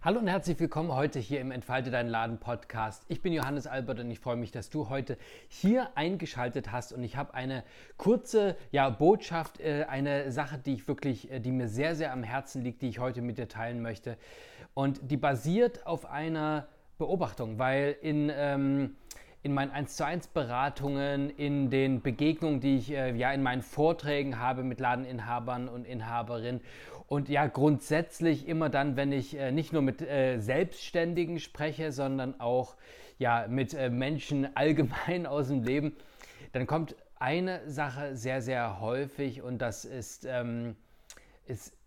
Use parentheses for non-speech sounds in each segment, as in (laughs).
Hallo und herzlich willkommen heute hier im Entfalte deinen Laden Podcast. Ich bin Johannes Albert und ich freue mich, dass du heute hier eingeschaltet hast und ich habe eine kurze ja, Botschaft, äh, eine Sache, die ich wirklich, äh, die mir sehr, sehr am Herzen liegt, die ich heute mit dir teilen möchte. Und die basiert auf einer Beobachtung, weil in ähm, in meinen 1 zu 1 Beratungen, in den Begegnungen, die ich äh, ja in meinen Vorträgen habe mit Ladeninhabern und Inhaberinnen. Und ja grundsätzlich immer dann, wenn ich äh, nicht nur mit äh, Selbstständigen spreche, sondern auch ja mit äh, Menschen (laughs) allgemein aus dem Leben, dann kommt eine Sache sehr, sehr häufig und das ist, ähm, ist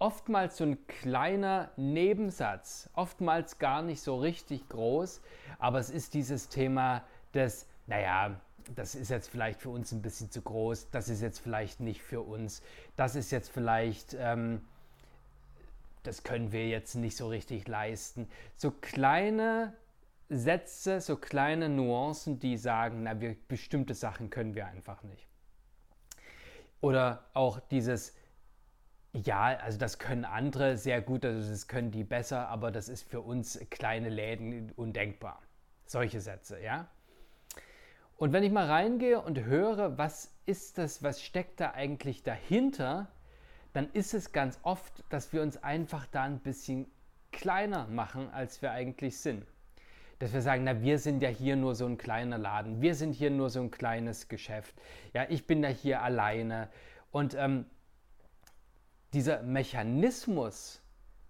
oftmals so ein kleiner Nebensatz, oftmals gar nicht so richtig groß, aber es ist dieses Thema des, naja, das ist jetzt vielleicht für uns ein bisschen zu groß, das ist jetzt vielleicht nicht für uns, das ist jetzt vielleicht, ähm, das können wir jetzt nicht so richtig leisten. So kleine Sätze, so kleine Nuancen, die sagen, na, wir, bestimmte Sachen können wir einfach nicht. Oder auch dieses, ja, also das können andere sehr gut, also das können die besser, aber das ist für uns kleine Läden undenkbar. Solche Sätze, ja. Und wenn ich mal reingehe und höre, was ist das, was steckt da eigentlich dahinter, dann ist es ganz oft, dass wir uns einfach da ein bisschen kleiner machen, als wir eigentlich sind. Dass wir sagen, na, wir sind ja hier nur so ein kleiner Laden, wir sind hier nur so ein kleines Geschäft, ja, ich bin da hier alleine. Und ähm, dieser Mechanismus,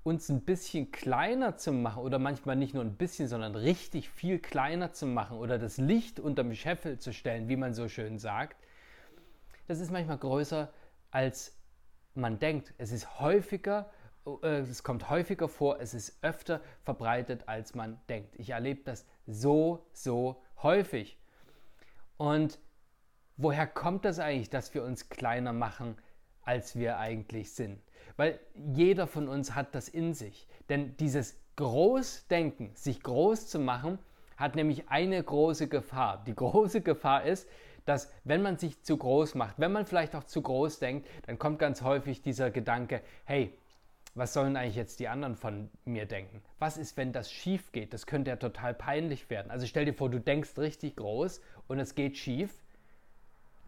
uns ein bisschen kleiner zu machen oder manchmal nicht nur ein bisschen, sondern richtig viel kleiner zu machen oder das Licht unterm Scheffel zu stellen, wie man so schön sagt, das ist manchmal größer als man denkt. Es ist häufiger, äh, es kommt häufiger vor, es ist öfter verbreitet, als man denkt. Ich erlebe das so, so häufig. Und woher kommt das eigentlich, dass wir uns kleiner machen? Als wir eigentlich sind. Weil jeder von uns hat das in sich. Denn dieses Großdenken, sich groß zu machen, hat nämlich eine große Gefahr. Die große Gefahr ist, dass wenn man sich zu groß macht, wenn man vielleicht auch zu groß denkt, dann kommt ganz häufig dieser Gedanke, hey, was sollen eigentlich jetzt die anderen von mir denken? Was ist, wenn das schief geht? Das könnte ja total peinlich werden. Also stell dir vor, du denkst richtig groß und es geht schief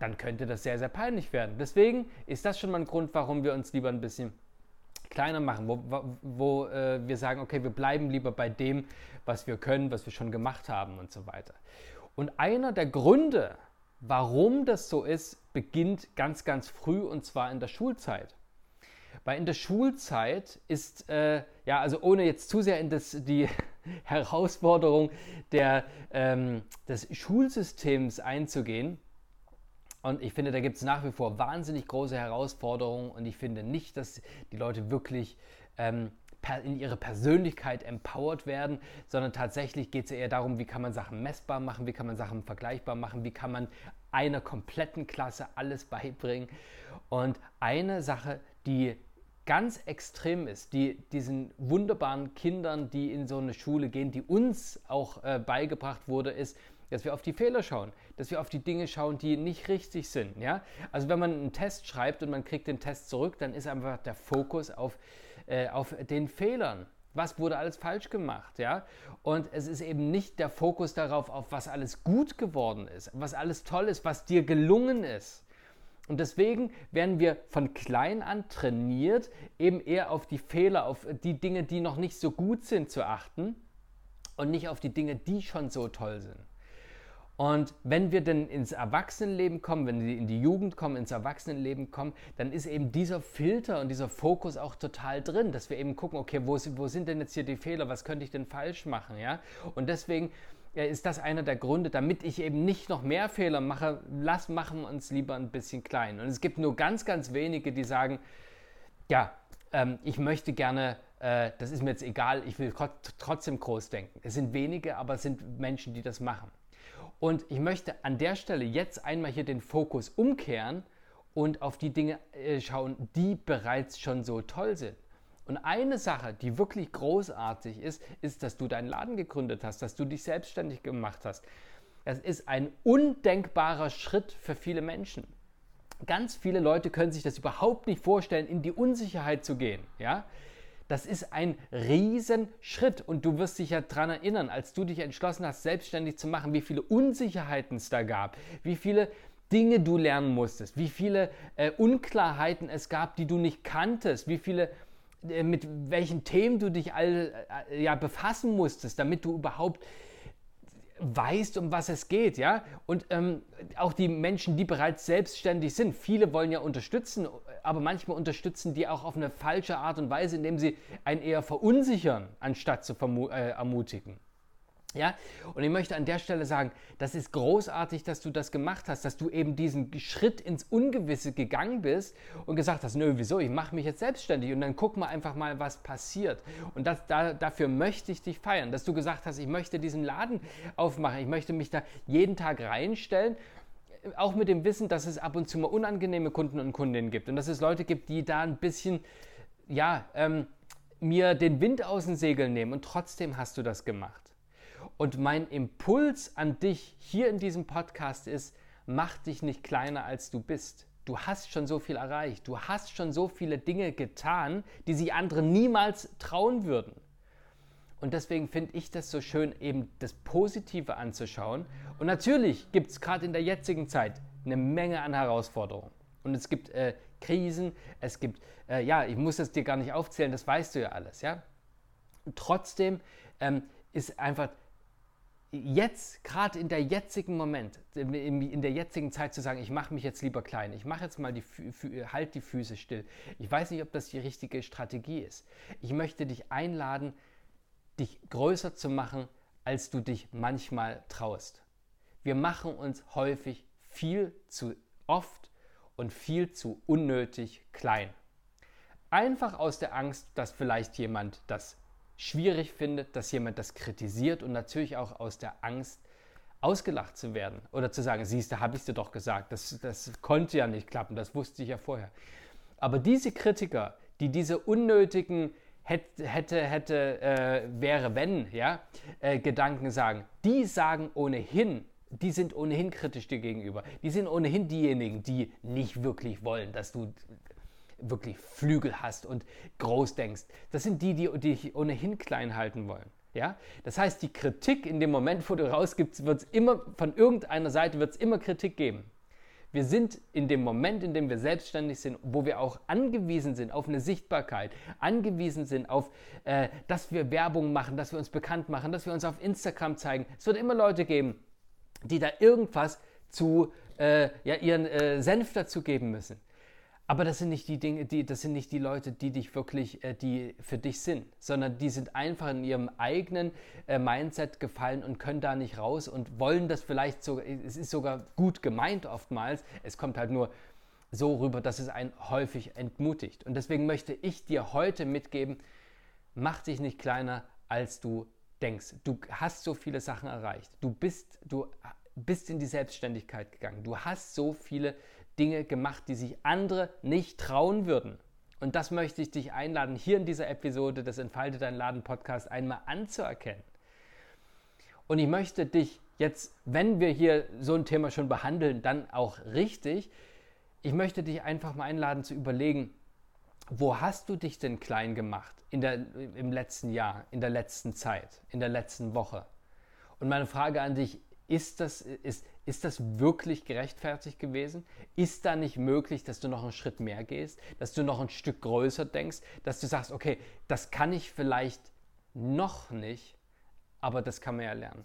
dann könnte das sehr, sehr peinlich werden. Deswegen ist das schon mal ein Grund, warum wir uns lieber ein bisschen kleiner machen, wo, wo äh, wir sagen, okay, wir bleiben lieber bei dem, was wir können, was wir schon gemacht haben und so weiter. Und einer der Gründe, warum das so ist, beginnt ganz, ganz früh und zwar in der Schulzeit. Weil in der Schulzeit ist, äh, ja, also ohne jetzt zu sehr in das, die (laughs) Herausforderung der, ähm, des Schulsystems einzugehen, und ich finde, da gibt es nach wie vor wahnsinnig große Herausforderungen und ich finde nicht, dass die Leute wirklich ähm, in ihre Persönlichkeit empowered werden, sondern tatsächlich geht es eher darum, wie kann man Sachen messbar machen, wie kann man Sachen vergleichbar machen, wie kann man einer kompletten Klasse alles beibringen. Und eine Sache, die ganz extrem ist, die diesen wunderbaren Kindern, die in so eine Schule gehen, die uns auch äh, beigebracht wurde, ist, dass wir auf die Fehler schauen, dass wir auf die Dinge schauen, die nicht richtig sind. Ja? Also wenn man einen Test schreibt und man kriegt den Test zurück, dann ist einfach der Fokus auf, äh, auf den Fehlern. Was wurde alles falsch gemacht, ja? Und es ist eben nicht der Fokus darauf, auf was alles gut geworden ist, was alles toll ist, was dir gelungen ist. Und deswegen werden wir von klein an trainiert, eben eher auf die Fehler, auf die Dinge, die noch nicht so gut sind, zu achten und nicht auf die Dinge, die schon so toll sind. Und wenn wir dann ins Erwachsenenleben kommen, wenn wir in die Jugend kommen, ins Erwachsenenleben kommen, dann ist eben dieser Filter und dieser Fokus auch total drin, dass wir eben gucken, okay, wo, wo sind denn jetzt hier die Fehler, was könnte ich denn falsch machen, ja? Und deswegen ist das einer der Gründe, damit ich eben nicht noch mehr Fehler mache, lass machen wir uns lieber ein bisschen klein. Und es gibt nur ganz, ganz wenige, die sagen, ja, ähm, ich möchte gerne, äh, das ist mir jetzt egal, ich will trotzdem groß denken. Es sind wenige, aber es sind Menschen, die das machen. Und ich möchte an der Stelle jetzt einmal hier den Fokus umkehren und auf die Dinge äh, schauen, die bereits schon so toll sind. Und eine Sache, die wirklich großartig ist, ist, dass du deinen Laden gegründet hast, dass du dich selbstständig gemacht hast. Das ist ein undenkbarer Schritt für viele Menschen. Ganz viele Leute können sich das überhaupt nicht vorstellen, in die Unsicherheit zu gehen. Ja? Das ist ein Riesenschritt und du wirst dich ja daran erinnern, als du dich entschlossen hast, selbstständig zu machen, wie viele Unsicherheiten es da gab, wie viele Dinge du lernen musstest, wie viele äh, Unklarheiten es gab, die du nicht kanntest, wie viele äh, mit welchen Themen du dich all, äh, ja, befassen musstest, damit du überhaupt weißt, um was es geht, ja. Und ähm, auch die Menschen, die bereits selbstständig sind, viele wollen ja unterstützen, aber manchmal unterstützen die auch auf eine falsche Art und Weise, indem sie einen eher verunsichern, anstatt zu äh, ermutigen. Ja, und ich möchte an der Stelle sagen, das ist großartig, dass du das gemacht hast, dass du eben diesen Schritt ins Ungewisse gegangen bist und gesagt hast, nö, wieso, ich mache mich jetzt selbstständig und dann guck mal einfach mal, was passiert. Und das, da, dafür möchte ich dich feiern, dass du gesagt hast, ich möchte diesen Laden aufmachen, ich möchte mich da jeden Tag reinstellen auch mit dem Wissen, dass es ab und zu mal unangenehme Kunden und Kundinnen gibt und dass es Leute gibt, die da ein bisschen, ja, ähm, mir den Wind aus den Segeln nehmen und trotzdem hast du das gemacht. Und mein Impuls an dich hier in diesem Podcast ist, mach dich nicht kleiner als du bist. Du hast schon so viel erreicht. Du hast schon so viele Dinge getan, die sich andere niemals trauen würden. Und deswegen finde ich das so schön, eben das Positive anzuschauen. Und natürlich gibt es gerade in der jetzigen Zeit eine Menge an Herausforderungen. Und es gibt äh, Krisen, es gibt, äh, ja, ich muss das dir gar nicht aufzählen, das weißt du ja alles, ja. Trotzdem ähm, ist einfach jetzt, gerade in der jetzigen Moment, in der jetzigen Zeit zu sagen, ich mache mich jetzt lieber klein, ich mache jetzt mal die, halt die Füße still. Ich weiß nicht, ob das die richtige Strategie ist. Ich möchte dich einladen, dich größer zu machen, als du dich manchmal traust. Wir machen uns häufig viel zu oft und viel zu unnötig klein. Einfach aus der Angst, dass vielleicht jemand das schwierig findet, dass jemand das kritisiert und natürlich auch aus der Angst, ausgelacht zu werden oder zu sagen, siehst du, habe ich dir doch gesagt, das, das konnte ja nicht klappen, das wusste ich ja vorher. Aber diese Kritiker, die diese unnötigen hätte, hätte, hätte äh, wäre, wenn, ja, äh, Gedanken sagen, die sagen ohnehin, die sind ohnehin kritisch dir gegenüber. Die sind ohnehin diejenigen, die nicht wirklich wollen, dass du wirklich Flügel hast und groß denkst. Das sind die, die dich ohnehin klein halten wollen. Ja? Das heißt, die Kritik in dem Moment, wo du rausgibst, wird es immer von irgendeiner Seite wird immer Kritik geben. Wir sind in dem Moment, in dem wir selbstständig sind, wo wir auch angewiesen sind auf eine Sichtbarkeit, angewiesen sind auf, äh, dass wir Werbung machen, dass wir uns bekannt machen, dass wir uns auf Instagram zeigen. Es wird immer Leute geben, die da irgendwas zu äh, ja, ihren äh, Senf dazu geben müssen. Aber das sind nicht die Dinge, die, das sind nicht die Leute, die dich wirklich, äh, die für dich sind, sondern die sind einfach in ihrem eigenen äh, Mindset gefallen und können da nicht raus und wollen das vielleicht sogar, es ist sogar gut gemeint oftmals, es kommt halt nur so rüber, dass es einen häufig entmutigt. Und deswegen möchte ich dir heute mitgeben, mach dich nicht kleiner, als du denkst. Du hast so viele Sachen erreicht. Du bist, du bist in die Selbstständigkeit gegangen. Du hast so viele Dinge gemacht, die sich andere nicht trauen würden. Und das möchte ich dich einladen, hier in dieser Episode des Entfalte dein Laden Podcast einmal anzuerkennen. Und ich möchte dich jetzt, wenn wir hier so ein Thema schon behandeln, dann auch richtig. Ich möchte dich einfach mal einladen zu überlegen, wo hast du dich denn klein gemacht in der, im letzten Jahr, in der letzten Zeit, in der letzten Woche? Und meine Frage an dich, ist das, ist, ist das wirklich gerechtfertigt gewesen? Ist da nicht möglich, dass du noch einen Schritt mehr gehst, dass du noch ein Stück größer denkst, dass du sagst, okay, das kann ich vielleicht noch nicht, aber das kann man ja lernen.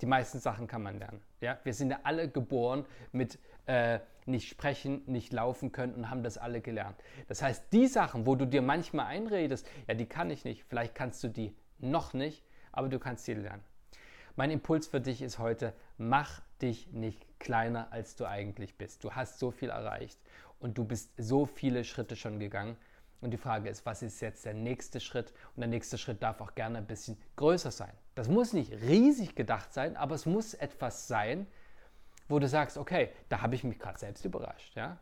Die meisten Sachen kann man lernen. Ja? Wir sind ja alle geboren mit äh, nicht sprechen, nicht laufen können und haben das alle gelernt. Das heißt, die Sachen, wo du dir manchmal einredest, ja, die kann ich nicht, vielleicht kannst du die noch nicht, aber du kannst sie lernen. Mein Impuls für dich ist heute, mach dich nicht kleiner, als du eigentlich bist. Du hast so viel erreicht und du bist so viele Schritte schon gegangen. Und die Frage ist, was ist jetzt der nächste Schritt? Und der nächste Schritt darf auch gerne ein bisschen größer sein. Das muss nicht riesig gedacht sein, aber es muss etwas sein, wo du sagst, okay, da habe ich mich gerade selbst überrascht. Ja?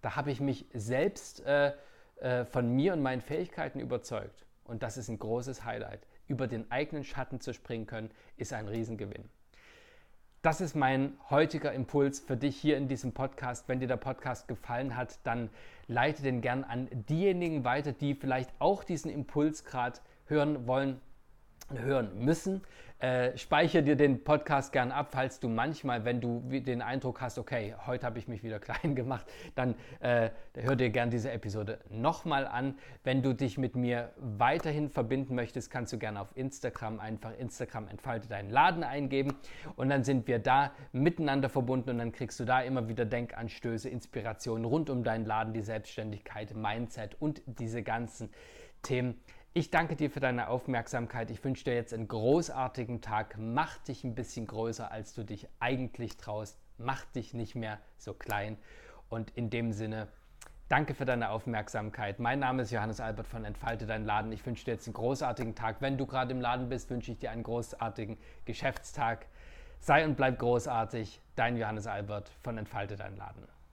Da habe ich mich selbst äh, äh, von mir und meinen Fähigkeiten überzeugt. Und das ist ein großes Highlight über den eigenen Schatten zu springen können, ist ein Riesengewinn. Das ist mein heutiger Impuls für dich hier in diesem Podcast. Wenn dir der Podcast gefallen hat, dann leite den gern an diejenigen weiter, die vielleicht auch diesen Impuls gerade hören wollen hören müssen. Äh, speichere dir den Podcast gern ab, falls du manchmal, wenn du den Eindruck hast, okay, heute habe ich mich wieder (laughs) klein gemacht, dann äh, hör dir gern diese Episode nochmal an. Wenn du dich mit mir weiterhin verbinden möchtest, kannst du gerne auf Instagram einfach Instagram entfalte deinen Laden eingeben und dann sind wir da miteinander verbunden und dann kriegst du da immer wieder Denkanstöße, Inspirationen rund um deinen Laden, die Selbstständigkeit, Mindset und diese ganzen Themen. Ich danke dir für deine Aufmerksamkeit. Ich wünsche dir jetzt einen großartigen Tag. Mach dich ein bisschen größer, als du dich eigentlich traust. Mach dich nicht mehr so klein. Und in dem Sinne, danke für deine Aufmerksamkeit. Mein Name ist Johannes Albert von Entfalte dein Laden. Ich wünsche dir jetzt einen großartigen Tag. Wenn du gerade im Laden bist, wünsche ich dir einen großartigen Geschäftstag. Sei und bleib großartig. Dein Johannes Albert von Entfalte dein Laden.